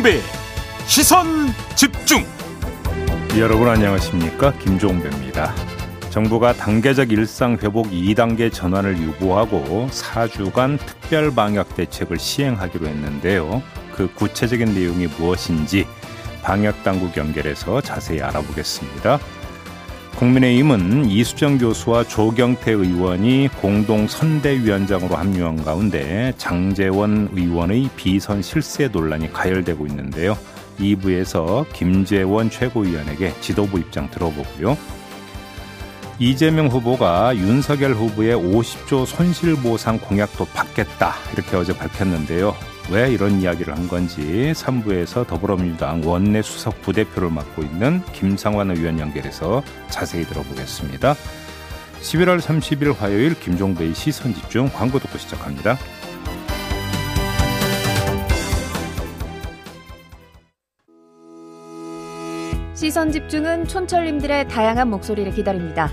김종배 시선 집중 여러분 안녕하십니까 김종배입니다. 정부가 단계적 일상 회복 2단계 전환을 유보하고 4주간 특별 방역 대책을 시행하기로 했는데요. 그 구체적인 내용이 무엇인지 방역 당국 연결해서 자세히 알아보겠습니다. 국민의힘은 이수정 교수와 조경태 의원이 공동 선대위원장으로 합류한 가운데 장재원 의원의 비선 실세 논란이 가열되고 있는데요. 2부에서 김재원 최고위원에게 지도부 입장 들어보고요. 이재명 후보가 윤석열 후보의 50조 손실보상 공약도 받겠다 이렇게 어제 밝혔는데요. 왜 이런 이야기를 한 건지 3부에서 더불어민주당 원내 수석 부대표를 맡고 있는 김상환 의원 연결해서 자세히 들어보겠습니다. 11월 30일 화요일 김종배의 시선 집중 광고 듣고 시작합니다. 시선 집중은 촌철님들의 다양한 목소리를 기다립니다.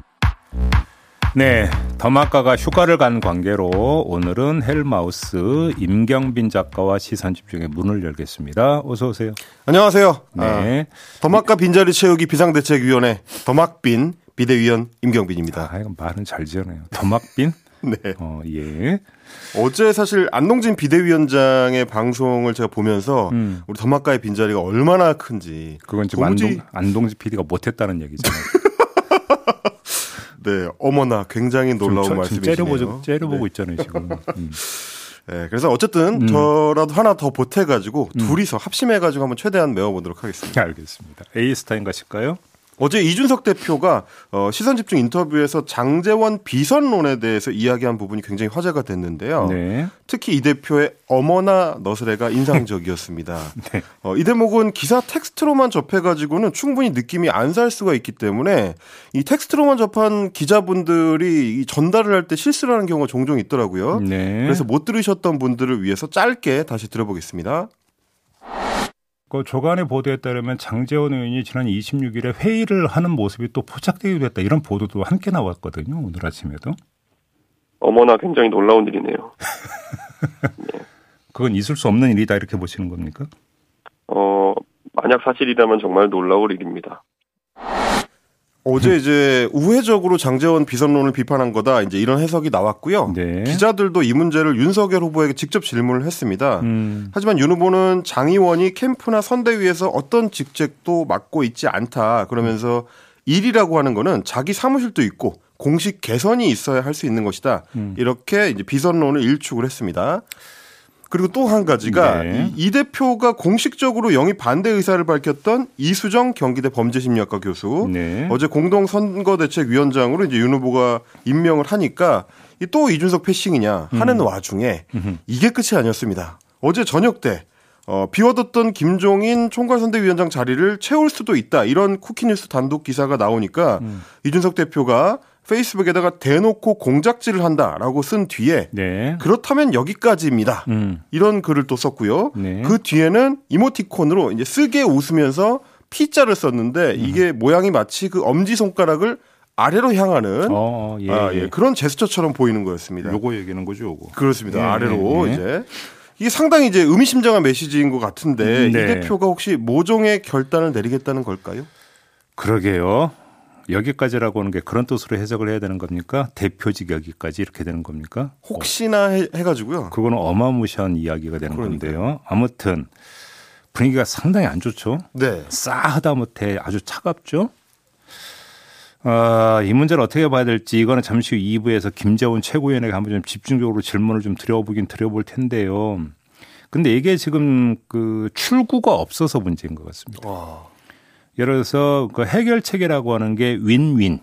네, 더마카가 휴가를 간 관계로 오늘은 헬마우스 임경빈 작가와 시선 집중의 문을 열겠습니다. 어서 오세요. 안녕하세요. 네. 아, 더마카 빈자리 채우기 비상대책위원회 더막빈 비대위원 임경빈입니다. 아, 이건 말은 잘 지어내요. 더막빈? 네. 어, 예. 어제 사실 안동진 비대위원장의 방송을 제가 보면서 음. 우리 더마카의 빈자리가 얼마나 큰지 그건 지금 도무지- 안동, 안동지 PD가 못했다는 얘기잖아요. 네, 어머나 굉장히 놀라운 말씀이시네요. 째려보고, 째려보고 있잖아요, 지금. 음. 네, 그래서 어쨌든 저라도 하나 더 보태가지고 둘이서 합심해가지고 한번 최대한 메워보도록 하겠습니다. 알겠습니다. 에이스타인 가실까요? 어제 이준석 대표가 어, 시선 집중 인터뷰에서 장재원 비선론에 대해서 이야기한 부분이 굉장히 화제가 됐는데요. 네. 특히 이 대표의 어머나 너스레가 인상적이었습니다. 네. 어, 이 대목은 기사 텍스트로만 접해가지고는 충분히 느낌이 안 살 수가 있기 때문에 이 텍스트로만 접한 기자분들이 이 전달을 할 때 실수를 하는 경우가 종종 있더라고요. 네. 그래서 못 들으셨던 분들을 위해서 짧게 다시 들어보겠습니다. 그 조간의 보도에 따르면 장재원 의원이 지난 26일에 회의를 하는 모습이 또 포착되기도 했다. 이런 보도도 함께 나왔거든요. 오늘 아침에도. 어머나 굉장히 놀라운 일이네요. 그건 있을 수 없는 일이다 이렇게 보시는 겁니까? 어, 만약 사실이라면 정말 놀라울 일입니다. 어제 이제 우회적으로 장재원 비선론을 비판한 거다. 이제 이런 해석이 나왔고요. 네. 기자들도 이 문제를 윤석열 후보에게 직접 질문을 했습니다. 음. 하지만 윤 후보는 장 의원이 캠프나 선대위에서 어떤 직책도 맡고 있지 않다. 그러면서 일이라고 하는 거는 자기 사무실도 있고 공식 개선이 있어야 할 수 있는 것이다. 음. 이렇게 이제 비선론을 일축을 했습니다. 그리고 또 한 가지가 네. 이, 이 대표가 공식적으로 영입 반대 의사를 밝혔던 이수정 경기대 범죄심리학과 교수 네. 어제 공동 선거대책위원장으로 이제 윤 후보가 임명을 하니까 이또 이준석 패싱이냐 하는 와중에 이게 끝이 아니었습니다. 어제 저녁 때 어, 비워뒀던 김종인 총괄선대위원장 자리를 채울 수도 있다 이런 쿠키뉴스 단독 기사가 나오니까 이준석 대표가 페이스북에다가 대놓고 공작질을 한다라고 쓴 뒤에 네. 그렇다면 여기까지입니다. 음. 이런 글을 또 썼고요. 네. 그 뒤에는 이모티콘으로 이제 쓰게 웃으면서 P자를 썼는데 이게 모양이 마치 그 엄지 손가락을 아래로 향하는 어, 예. 아, 예. 그런 제스처처럼 보이는 거였습니다. 요거 얘기는 거죠, 요거. 그렇습니다. 네, 아래로 네. 이제 이게 상당히 이제 의미심장한 메시지인 것 같은데 이 네. 대표가 혹시 모종의 결단을 내리겠다는 걸까요? 그러게요. 여기까지라고 하는 게 그런 뜻으로 해석을 해야 되는 겁니까? 대표직 여기까지 이렇게 되는 겁니까? 혹시나 해, 해가지고요. 그거는 어마무시한 이야기가 되는 그러니까요. 건데요. 아무튼 분위기가 상당히 안 좋죠. 네. 싸하다 못해 아주 차갑죠. 아, 이 문제를 어떻게 봐야 될지 이거는 잠시 후 2부에서 김재원 최고위원에게 한번 좀 집중적으로 질문을 좀 드려보긴 드려볼 텐데요. 근데 이게 지금 그 출구가 없어서 문제인 것 같습니다. 와. 예를 들어서 그 해결책이라고 하는 게 윈윈.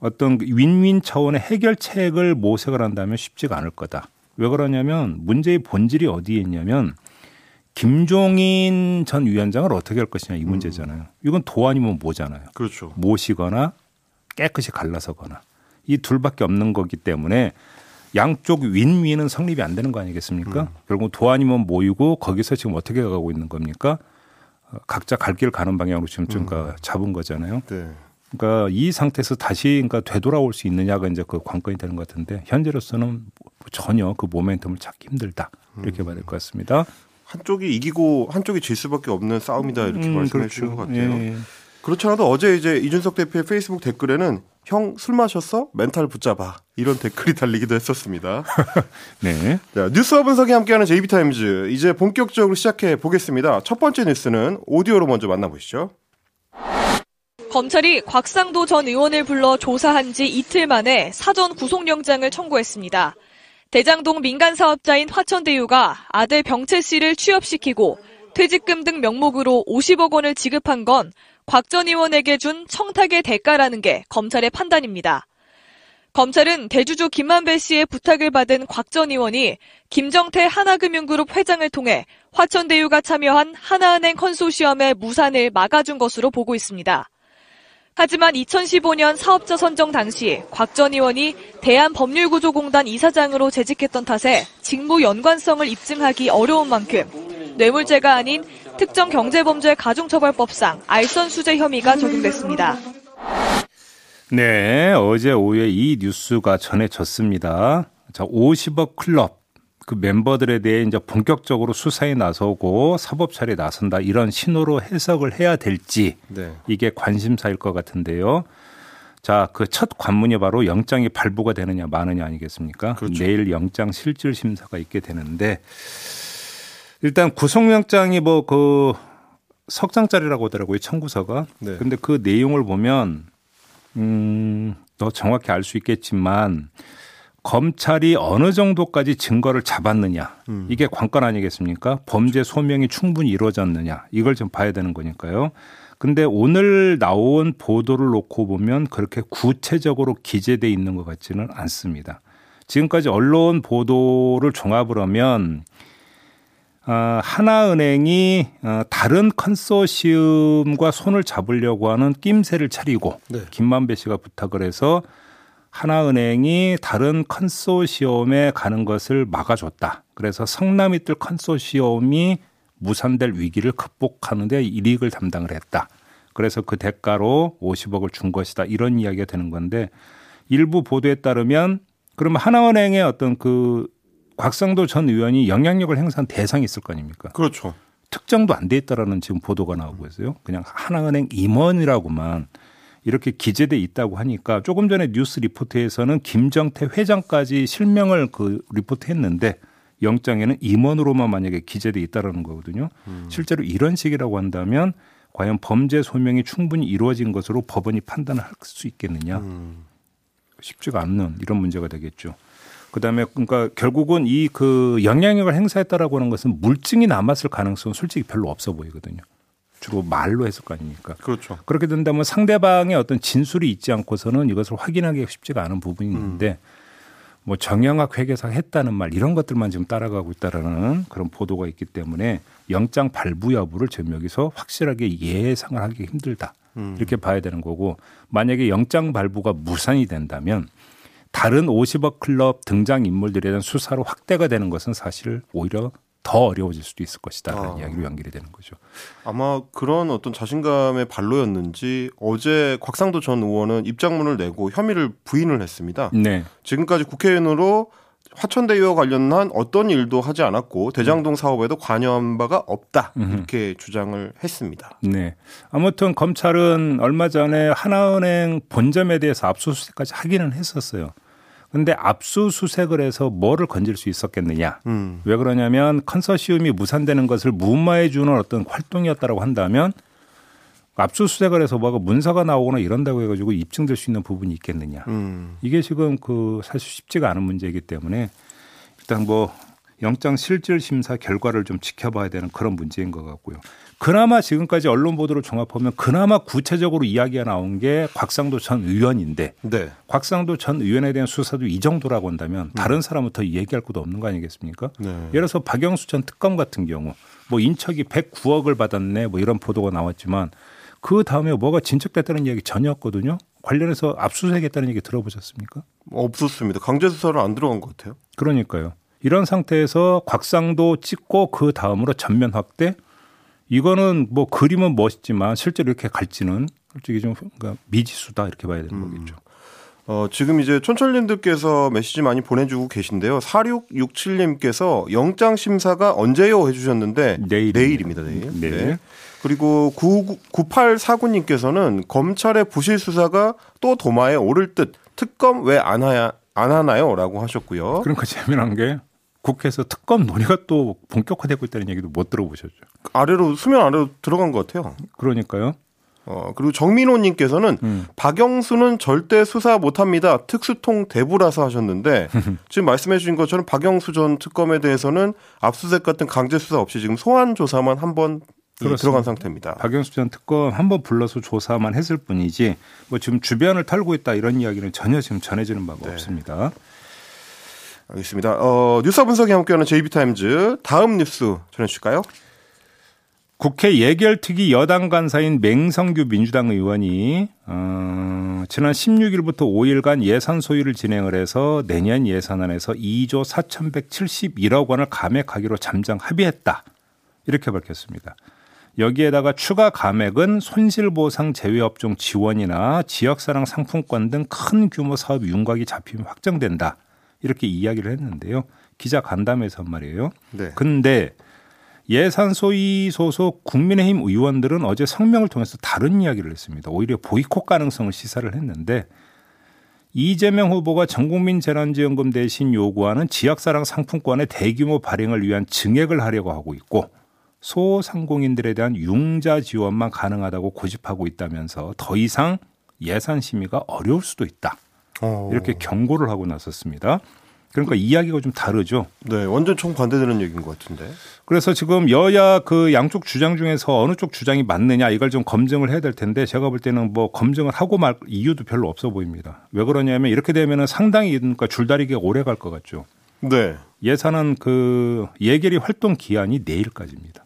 어떤 그 윈윈 차원의 해결책을 모색을 한다면 쉽지가 않을 거다. 왜 그러냐면 문제의 본질이 어디에 있냐면 김종인 전 위원장을 어떻게 할 것이냐 이 문제잖아요. 이건 도 아니면 뭐잖아요. 그렇죠. 모시거나 깨끗이 갈라서거나 이 둘밖에 없는 거기 때문에 양쪽 윈윈은 성립이 안 되는 거 아니겠습니까? 음. 결국 도 아니면 모이고 거기서 지금 어떻게 가고 있는 겁니까? 어, 각자 갈 길 가는 방향으로 지금 좀 음. 잡은 거잖아요. 네. 그러니까 이 상태에서 다시 그러니까 되돌아올 수 있느냐가 이제 그 관건이 되는 것 같은데 현재로서는 전혀 그 모멘텀을 찾기 힘들다 이렇게 봐야 될 것 같습니다. 한쪽이 이기고 한쪽이 질 수밖에 없는 싸움이다 이렇게 음, 말씀해 그렇죠. 주신 것 같아요. 예. 그렇지 않아도 어제 이제 이준석 대표의 페이스북 댓글에는 형 술 마셨어? 멘탈 붙잡아 이런 댓글이 달리기도 했었습니다. 네. 자, 뉴스와 분석이 함께하는 JB타임즈 이제 본격적으로 시작해 보겠습니다. 첫 번째 뉴스는 오디오로 먼저 만나보시죠. 검찰이 곽상도 전 의원을 불러 조사한 지 이틀 만에 사전 구속영장을 청구했습니다. 대장동 민간 사업자인 화천대유가 아들 병채 씨를 취업시키고 퇴직금 등 명목으로 50억 원을 지급한 건 곽전 의원에게 준 청탁의 대가라는 게 검찰의 판단입니다. 검찰은 대주주 김만배 씨의 부탁을 받은 곽 전 의원이 김정태 하나금융그룹 회장을 통해 화천대유가 참여한 하나은행 컨소시엄의 무산을 막아준 것으로 보고 있습니다. 하지만 2015년 사업자 선정 당시 곽 전 의원이 대한법률구조공단 이사장으로 재직했던 탓에 직무 연관성을 입증하기 어려운 만큼 뇌물죄가 아닌 특정 경제범죄 가중처벌법상 알선수재 혐의가 적용됐습니다. 네, 어제 오후에 이 뉴스가 전해졌습니다. 자, 50억 클럽 그 멤버들에 대해 이제 본격적으로 수사에 나서고 사법 처리에 나선다 이런 신호로 해석을 해야 될지 네. 이게 관심사일 것 같은데요. 자, 그 첫 관문이 바로 영장이 발부가 되느냐 마느냐 아니겠습니까? 그렇죠. 내일 영장 실질 심사가 있게 되는데 일단 구속영장이 뭐 그 석장짜리라고 하더라고요 청구서가. 네. 근데 그 내용을 보면 음, 더 정확히 알 수 있겠지만 검찰이 어느 정도까지 증거를 잡았느냐 음. 이게 관건 아니겠습니까? 범죄 소명이 충분히 이루어졌느냐 이걸 좀 봐야 되는 거니까요. 근데 오늘 나온 보도를 놓고 보면 그렇게 구체적으로 기재돼 있는 것 같지는 않습니다. 지금까지 언론 보도를 종합을 하면 아, 하나은행이 어, 다른 컨소시엄과 손을 잡으려고 하는 낌새를 차리고 네. 김만배 씨가 부탁을 해서 하나은행이 다른 컨소시엄에 가는 것을 막아줬다. 그래서 성남이 뜰 컨소시엄이 무산될 위기를 극복하는데 이익을 담당을 했다. 그래서 그 대가로 50억을 준 것이다. 이런 이야기가 되는 건데 일부 보도에 따르면 그러면 하나은행의 어떤 그 곽상도 전 의원이 영향력을 행사한 대상이 있을 거 아닙니까? 그렇죠. 특정도 안 돼 있다라는 지금 보도가 나오고 있어요. 그냥 하나은행 임원이라고만 이렇게 기재돼 있다고 하니까 조금 전에 뉴스 리포트에서는 김정태 회장까지 실명을 그 리포트했는데 영장에는 임원으로만 만약에 기재돼 있다라는 거거든요. 실제로 이런 식이라고 한다면 과연 범죄 소명이 충분히 이루어진 것으로 법원이 판단을 할수 있겠느냐? 음. 쉽지가 않는 이런 문제가 되겠죠. 그다음에 그러니까 결국은 이 그 영향력을 행사했다라고 하는 것은 물증이 남았을 가능성은 솔직히 별로 없어 보이거든요. 주로 말로 했을 거 아닙니까? 그렇죠. 그렇게 된다면 상대방의 어떤 진술이 있지 않고서는 이것을 확인하기 쉽지가 않은 부분이 있는데 뭐 정영학 회계사가 했다는 말 이런 것들만 지금 따라가고 있다라는 그런 보도가 있기 때문에 영장 발부 여부를 지금 여기서 확실하게 예상을 하기 힘들다 이렇게 봐야 되는 거고 만약에 영장 발부가 무산이 된다면 다른 50억 클럽 등장 인물들에 대한 수사로 확대가 되는 것은 사실 오히려 더 어려워질 수도 있을 것이다라는 아. 이야기로 연결이 되는 거죠. 아마 그런 어떤 자신감의 발로였는지 어제 곽상도 전 의원은 입장문을 내고 혐의를 부인을 했습니다. 네. 지금까지 국회의원으로 화천대유와 관련한 어떤 일도 하지 않았고 대장동 사업에도 관여한 바가 없다 이렇게 주장을 했습니다. 네. 아무튼 검찰은 얼마 전에 하나은행 본점에 대해서 압수수색까지 하기는 했었어요. 근데 압수수색을 해서 뭐를 건질 수 있었겠느냐? 음. 왜 그러냐면 컨소시엄이 무산되는 것을 무마해 주는 어떤 활동이었다라고 한다면 압수수색을 해서 뭐가 문서가 나오거나 이런다고 해가지고 입증될 수 있는 부분이 있겠느냐? 음. 이게 지금 그 사실 쉽지가 않은 문제이기 때문에 일단 뭐 영장 실질 심사 결과를 좀 지켜봐야 되는 그런 문제인 것 같고요. 그나마 지금까지 언론 보도를 종합하면 그나마 구체적으로 이야기가 나온 게 곽상도 전 의원인데 네. 곽상도 전 의원에 대한 수사도 이 정도라고 한다면 다른 사람은 더 얘기할 것도 없는 거 아니겠습니까? 네. 예를 들어서 박영수 전 특검 같은 경우 뭐 인척이 109억을 받았네 뭐 이런 보도가 나왔지만 그 다음에 뭐가 진척됐다는 이야기 전혀 없거든요. 관련해서 압수수색했다는 얘기 들어보셨습니까? 없었습니다. 강제 수사를 안 들어간 것 같아요. 그러니까요. 이런 상태에서 곽상도 찍고 그 다음으로 전면 확대 이거는 뭐 그림은 멋있지만 실제로 이렇게 갈지는 솔직히 좀 그러니까 미지수다 이렇게 봐야 되는 음. 거겠죠. 어, 지금 이제 촌철님들께서 메시지 많이 보내주고 계신데요. 4667님께서 영장 심사가 언제요 해주셨는데 내일 내일입니다. 내일. 네. 네. 그리고 9849님께서는 검찰의 부실 수사가 또 도마에 오를 듯 특검 왜 안 하야 안 하나요?라고 하셨고요. 그러니까 재미난 게 국회에서 특검 논의가 또 본격화되고 있다는 얘기도 못 들어보셨죠. 아래로 수면 아래로 들어간 것 같아요. 그러니까요. 어, 그리고 정민호님께서는 음. 박영수는 절대 수사 못합니다. 특수통 대부라서 하셨는데 지금 말씀해주신 것처럼 박영수 전 특검에 대해서는 압수수색 같은 강제 수사 없이 지금 소환 조사만 한 번 그렇습니다. 들어간 상태입니다. 박영수 전 특검 한 번 불러서 조사만 했을 뿐이지 뭐 지금 주변을 털고 있다 이런 이야기는 전혀 지금 전해지는 바가 네. 없습니다. 알겠습니다. 어, 뉴스 분석이 함께하는 JB타임즈 다음 뉴스 전해주실까요? 국회 예결특위 여당 간사인 맹성규 민주당 의원이 어, 지난 16일부터 5일간 예산 소위를 진행을 해서 내년 예산안에서 2조 4,171억 원을 감액하기로 잠정 합의했다. 이렇게 밝혔습니다. 여기에다가 추가 감액은 손실보상 제외업종 지원이나 지역사랑 상품권 등 큰 규모 사업 윤곽이 잡히면 확정된다. 이렇게 이야기를 했는데요. 기자 간담회에서 한 말이에요. 네. 근데 예산 소위 소속 국민의힘 의원들은 어제 성명을 통해서 다른 이야기를 했습니다. 오히려 보이콧 가능성을 시사를 했는데 이재명 후보가 전국민 재난지원금 대신 요구하는 지역사랑 상품권의 대규모 발행을 위한 증액을 하려고 하고 있고 소상공인들에 대한 융자 지원만 가능하다고 고집하고 있다면서 더 이상 예산 심의가 어려울 수도 있다. 어, 이렇게 경고를 하고 나섰습니다. 그러니까 이야기가 좀 다르죠. 네, 완전 정반대되는 얘기인 것 같은데. 그래서 지금 여야 그 양쪽 주장 중에서 어느 쪽 주장이 맞느냐 이걸 좀 검증을 해야 될 텐데 제가 볼 때는 뭐 검증을 하고 말 이유도 별로 없어 보입니다. 왜 그러냐면 이렇게 되면은 상당히 그러니까 줄다리기가 오래 갈 것 같죠. 네. 예산은 그 예결위 활동 기한이 내일까지입니다.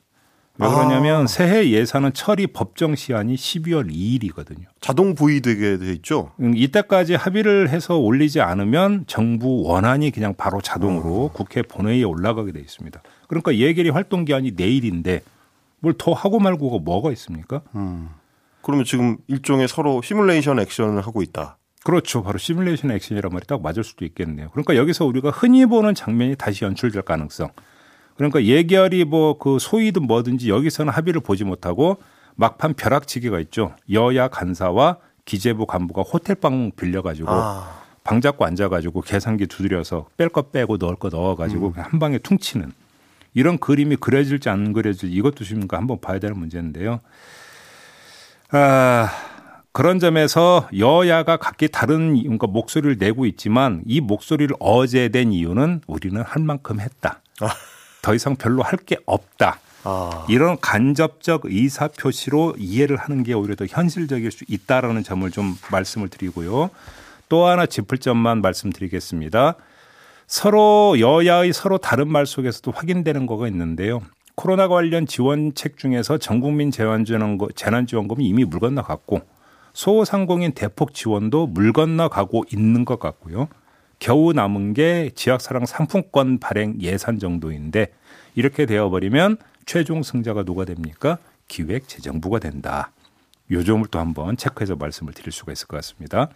왜 그러냐면 아. 새해 예산은 처리 법정 시한이 12월 2일이거든요. 자동 부의되게 돼 있죠. 음, 이때까지 합의를 해서 올리지 않으면 정부 원안이 그냥 바로 자동으로 국회 본회의에 올라가게 돼 있습니다. 그러니까 예결위 활동 기한이 내일인데 뭘 더 하고 말고가 뭐가 있습니까? 그러면 지금 일종의 서로 시뮬레이션 액션을 하고 있다. 그렇죠. 바로 시뮬레이션 액션이란 말이 딱 맞을 수도 있겠네요. 그러니까 여기서 우리가 흔히 보는 장면이 다시 연출될 가능성. 그러니까 예결이 뭐 그 소위든 뭐든지 여기서는 합의를 보지 못하고 막판 벼락치기가 있죠. 여야 간사와 기재부 간부가 호텔방 빌려가지고 아, 방 잡고 앉아가지고 계산기 두드려서 뺄거 빼고 넣을 거 넣어가지고 그냥 한 방에 퉁치는 이런 그림이 그려질지 안 그려질지 이것도 지금 한번 봐야 되는 문제인데요. 아, 그런 점에서 여야가 각기 다른 그러니까 목소리를 내고 있지만 이 목소리를 어제 된 이유는 우리는 할 만큼 했다. 더 이상 별로 할 게 없다. 아, 이런 간접적 의사 표시로 이해를 하는 게 오히려 더 현실적일 수 있다라는 점을 좀 말씀을 드리고요. 또 하나 짚을 점만 말씀드리겠습니다. 서로 여야의 서로 다른 말 속에서도 확인되는 거가 있는데요. 코로나 관련 지원책 중에서 전국민 재난지원금, 재난지원금이 이미 물 건너갔고 소상공인 대폭 지원도 물 건너가고 있는 것 같고요. 겨우 남은 게 지역사랑 상품권 발행 예산 정도인데 이렇게 되어버리면 최종 승자가 누가 됩니까? 기획재정부가 된다. 요 점을 또 한번 체크해서 말씀을 드릴 수가 있을 것 같습니다.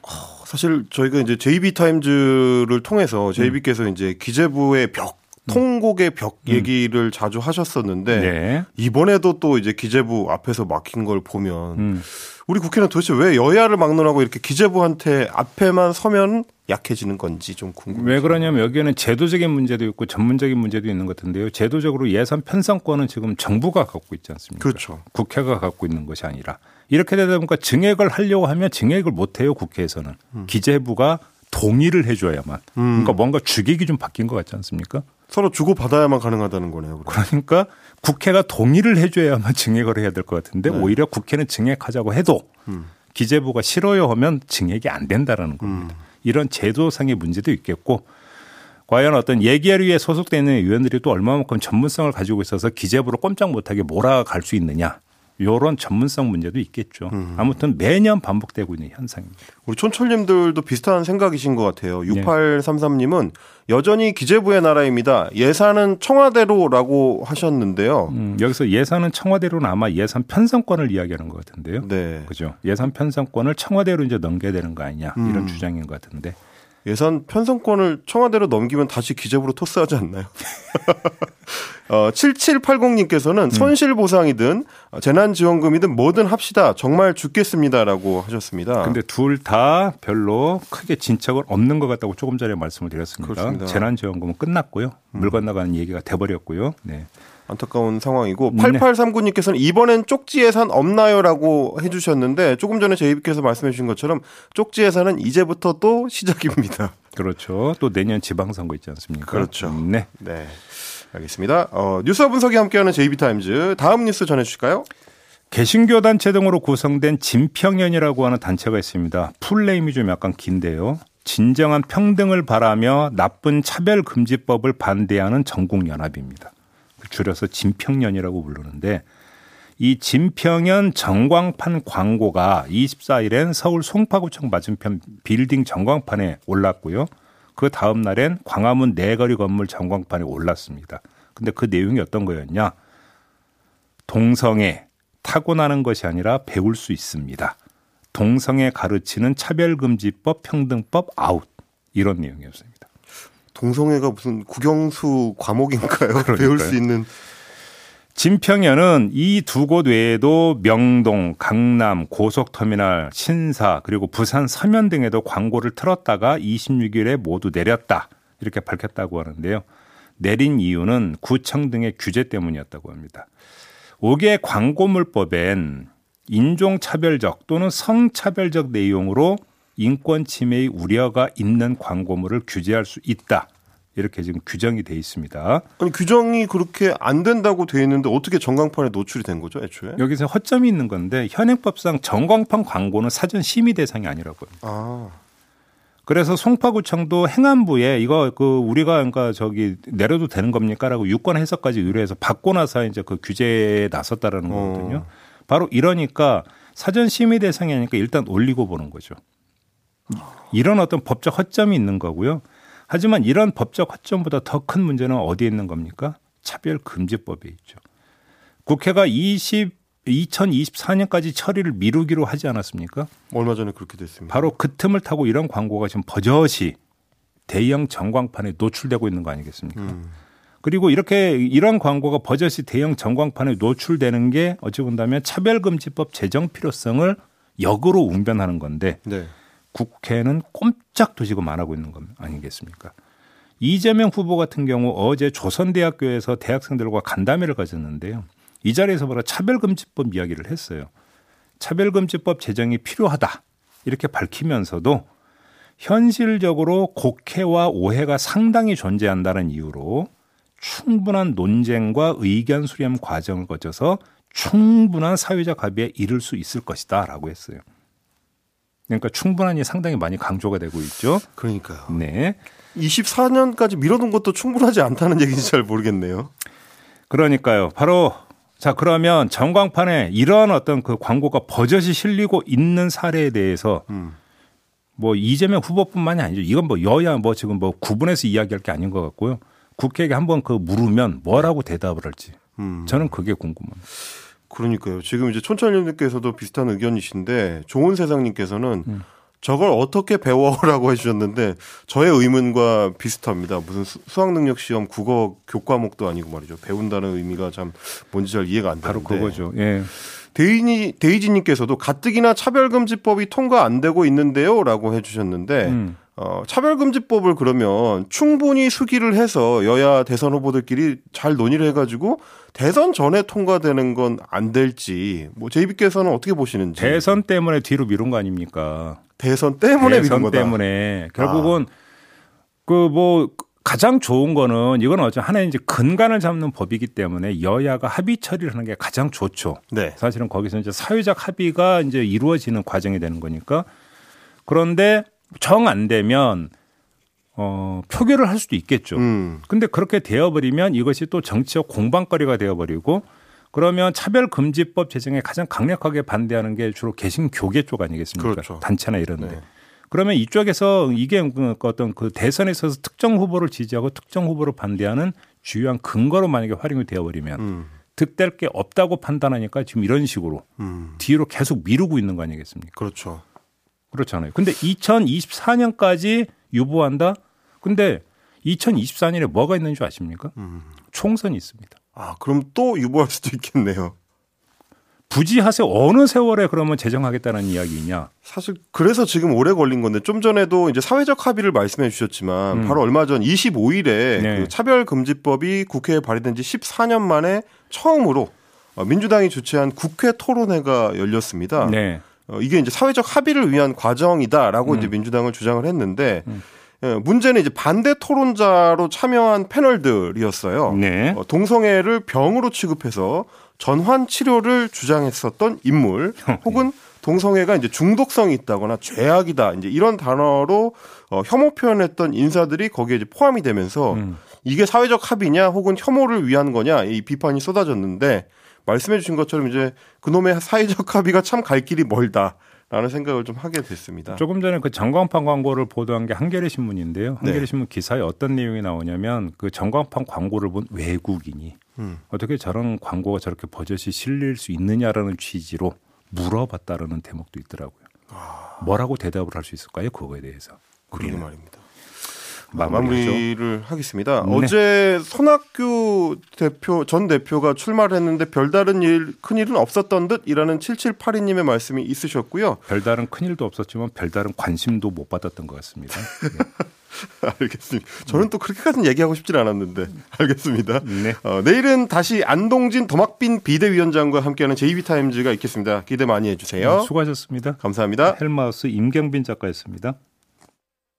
사실 저희가 이제 JB 타임즈를 통해서 JB께서 음. 이제 기재부의 벽, 통곡의 벽 얘기를 자주 하셨었는데 네. 이번에도 또 이제 기재부 앞에서 막힌 걸 보면 음. 우리 국회는 도대체 왜 여야를 막론하고 이렇게 기재부한테 앞에만 서면 약해지는 건지 좀 궁금해요. 왜 그러냐면 여기에는 제도적인 문제도 있고 전문적인 문제도 있는 것 같은데요. 제도적으로 예산 편성권은 지금 정부가 갖고 있지 않습니까? 그렇죠. 국회가 갖고 있는 것이 아니라 이렇게 되다 보니까 증액을 하려고 하면 증액을 못 해요 국회에서는 기재부가 동의를 해줘야만. 그러니까 뭔가 주객이 좀 바뀐 것 같지 않습니까? 서로 주고 받아야만 가능하다는 거네요. 그럼. 그러니까 국회가 동의를 해줘야만 증액을 해야 될 것 같은데 오히려 국회는 증액하자고 해도 기재부가 싫어요 하면 증액이 안 된다라는 겁니다. 이런 제도상의 문제도 있겠고 과연 어떤 예결위에 소속되어 있는 의원들이 또 얼마만큼 전문성을 가지고 있어서 기재부로 꼼짝 못하게 몰아갈 수 있느냐. 요런 전문성 문제도 있겠죠. 음. 아무튼 매년 반복되고 있는 현상입니다. 우리 촌철님들도 비슷한 생각이신 것 같아요. 네. 6833님은 여전히 기재부의 나라입니다. 예산은 청와대로라고 하셨는데요. 음, 여기서 예산은 청와대로는 아마 예산 편성권을 이야기하는 것 같은데요. 네. 그죠. 예산 편성권을 청와대로 이제 넘겨야 되는 거 아니냐 음. 이런 주장인 것 같은데. 예산 편성권을 청와대로 넘기면 다시 기재부로 토스하지 않나요? 어, 7780님께서는 손실보상이든 재난지원금이든 뭐든 합시다. 정말 죽겠습니다라고 하셨습니다. 근데 둘 다 별로 크게 진척은 없는 것 같다고 조금 전에 말씀을 드렸습니다. 그렇습니다. 음. 재난지원금은 끝났고요. 물 건너가는 얘기가 돼버렸고요. 네. 안타까운 상황이고 네. 8839님께서는 이번엔 쪽지 예산 없나요라고 해주셨는데 조금 전에 제이비께서 말씀해 주신 것처럼 쪽지 예산은 이제부터 또 시작입니다. 그렇죠. 또 내년 지방선거 있지 않습니까? 그렇죠. 네. 네, 알겠습니다. 어, 뉴스와 분석이 함께하는 JB타임즈 다음 뉴스 전해주실까요? 개신교 단체 등으로 구성된 진평연이라고 하는 단체가 있습니다. full name이 좀 약간 긴데요. 진정한 평등을 바라며 나쁜 차별금지법을 반대하는 전국연합입니다. 줄여서 진평연이라고 부르는데 이 진평연 전광판 광고가 24일엔 서울 송파구청 맞은편 빌딩 전광판에 올랐고요. 그 다음 날엔 광화문 네거리 건물 전광판에 올랐습니다. 근데 그 내용이 어떤 거였냐? 동성애 타고나는 것이 아니라 배울 수 있습니다. 동성애 가르치는 차별금지법, 평등법 아웃 이런 내용이었습니다. 동성애가 무슨 국영수 과목인가요? 배울 수 있는 진평연은 이 두 곳 외에도 명동, 강남, 고속터미널, 신사 그리고 부산 서면 등에도 광고를 틀었다가 26일에 모두 내렸다 이렇게 밝혔다고 하는데요. 내린 이유는 구청 등의 규제 때문이었다고 합니다. 5개 광고물법엔 인종차별적 또는 성차별적 내용으로 인권 침해의 우려가 있는 광고물을 규제할 수 있다. 이렇게 지금 규정이 돼 있습니다. 아니, 규정이 그렇게 안 된다고 돼 있는데 어떻게 전광판에 노출이 된 거죠, 애초에? 여기서 허점이 있는 건데 현행법상 전광판 광고는 사전 심의 대상이 아니라고 합니다. 아, 그래서 송파구청도 행안부에 이거 그 우리가 그러니까 저기 내려도 되는 겁니까라고 유권 해석까지 의뢰해서 받고 나서 이제 그 규제에 나섰다라는 거거든요. 바로 이러니까 사전 심의 대상이 아니니까 일단 올리고 보는 거죠. 이런 어떤 법적 허점이 있는 거고요. 하지만 이런 법적 허점보다 더 큰 문제는 어디에 있는 겁니까? 차별금지법에 있죠. 국회가 20 2024년까지 처리를 미루기로 하지 않았습니까? 얼마 전에 그렇게 됐습니다. 바로 그 틈을 타고 이런 광고가 지금 버젓이 대형 전광판에 노출되고 있는 거 아니겠습니까? 음. 그리고 이렇게 이런 광고가 버젓이 대형 전광판에 노출되는 게 어찌 본다면 차별금지법 제정 필요성을 역으로 웅변하는 건데 네. 국회는 꼼짝 도 지금 안 하고 있는 것 아니겠습니까? 이재명 후보 같은 경우 어제 조선대학교에서 대학생들과 간담회를 가졌는데요. 이 자리에서 바로 차별금지법 이야기를 했어요. 차별금지법 제정이 필요하다. 이렇게 밝히면서도 현실적으로 곡해와 오해가 상당히 존재한다는 이유로 충분한 논쟁과 의견 수렴 과정을 거쳐서 충분한 사회적 합의에 이를 수 있을 것이다. 라고 했어요. 그러니까 충분한이 상당히 많이 강조가 되고 있죠. 그러니까요. 네. 24년까지 미뤄둔 것도 충분하지 않다는 얘기인지 잘 모르겠네요. 그러니까요. 바로 자 그러면 전광판에 이런 어떤 그 광고가 버젓이 실리고 있는 사례에 대해서 음. 뭐 이재명 후보뿐만이 아니죠. 이건 뭐 여야 뭐 지금 뭐 구분해서 이야기할 게 아닌 것 같고요. 국회에게 한번 그 물으면 뭐라고 대답을 할지 음. 저는 그게 궁금합니다. 그러니까요. 지금 이제 촌철님께서도 비슷한 의견이신데 좋은 세상님께서는 음. 저걸 어떻게 배워라고 해주셨는데 저의 의문과 비슷합니다. 무슨 수- 수학 능력 시험 국어 교과목도 아니고 말이죠. 배운다는 의미가 참 뭔지 잘 이해가 안 바로 되는데. 그거죠. 예. 데이니 데이지님께서도 가뜩이나 차별금지법이 통과 안 되고 있는데요라고 해주셨는데 음. 어, 차별금지법을 그러면 충분히 수기를 해서 여야 대선 후보들끼리 잘 논의를 해가지고 대선 전에 통과되는 건 안 될지 뭐 제이비께서는 어떻게 보시는지 대선 때문에 뒤로 미룬 거 아닙니까? 대선 때문에 미룬 대선 거다. 아. 때문에 결국은 그뭐 가장 좋은 거는 이건 어째 하나의 이제 근간을 잡는 법이기 때문에 여야가 합의 처리를 하는 게 가장 좋죠. 네. 사실은 거기서 이제 사회적 합의가 이제 이루어지는 과정이 되는 거니까 그런데 정 안 되면 어, 표결을 할 수도 있겠죠. 음. 근데 그렇게 되어버리면 이것이 또 정치적 공방거리가 되어버리고 그러면 차별금지법 제정에 가장 강력하게 반대하는 게 주로 개신교계 쪽 아니겠습니까? 그렇죠. 단체나 이런데. 네. 그러면 이쪽에서 이게 그 어떤 그 대선에 있어서 특정 후보를 지지하고 특정 후보를 반대하는 주요한 근거로 만약에 활용이 되어버리면 음. 득될 게 없다고 판단하니까 지금 이런 식으로 음. 뒤로 계속 미루고 있는 거 아니겠습니까? 그렇죠. 그렇잖아요. 근데 2024년까지 유보한다? 근데 2024년에 뭐가 있는 줄 아십니까? 음. 총선이 있습니다. 아, 그럼 또 유보할 수도 있겠네요. 부지하세 어느 세월에 그러면 제정하겠다는 이야기냐? 사실 그래서 지금 오래 걸린 건데 좀 전에도 이제 사회적 합의를 말씀해 주셨지만 음. 바로 얼마 전 25일에 네. 그 차별금지법이 국회에 발의된 지 14년 만에 처음으로 어, 민주당이 주최한 국회 토론회가 열렸습니다. 네. 어, 이게 이제 사회적 합의를 위한 과정이다라고 음. 이제 민주당은 주장을 했는데 음. 예, 문제는 이제 반대 토론자로 참여한 패널들이었어요. 네. 어, 동성애를 병으로 취급해서 전환 치료를 주장했었던 인물 혹은 동성애가 이제 중독성이 있다거나 죄악이다 이제 이런 단어로 어, 혐오 표현했던 인사들이 거기에 이제 포함이 되면서 음. 이게 사회적 합의냐 혹은 혐오를 위한 거냐 이 비판이 쏟아졌는데 말씀해 주신 것처럼 이제 그놈의 사회적 합의가 참 갈 길이 멀다 라는 생각을 좀 하게 됐습니다. 조금 전에 그 전광판 광고를 보도한 게 한겨레 신문인데요. 한겨레 네. 신문 기사에 어떤 내용이 나오냐면 그 전광판 광고를 본 외국인이 음. 어떻게 저런 광고가 저렇게 버젓이 실릴 수 있느냐라는 취지로 물어봤다라는 대목도 있더라고요. 뭐라고 대답을 할 수 있을까요? 그거에 대해서. 그러게 우리는 말입니다. 마무리를 하겠습니다. 네. 어제 손학규 대표 전 대표가 출마를 했는데 별다른 일 큰 일은 없었던 듯이라는 7782님의 말씀이 있으셨고요. 별다른 큰 일도 없었지만 별다른 관심도 못 받았던 것 같습니다. 알겠습니다. 저는 또 그렇게까지는 얘기하고 싶진 않았는데 알겠습니다. 네. 어, 내일은 다시 안동진 더막빈 비대위원장과 함께하는 JB타임즈가 있겠습니다. 기대 많이 해주세요. 수고하셨습니다. 감사합니다. 헬마우스 임경빈 작가였습니다.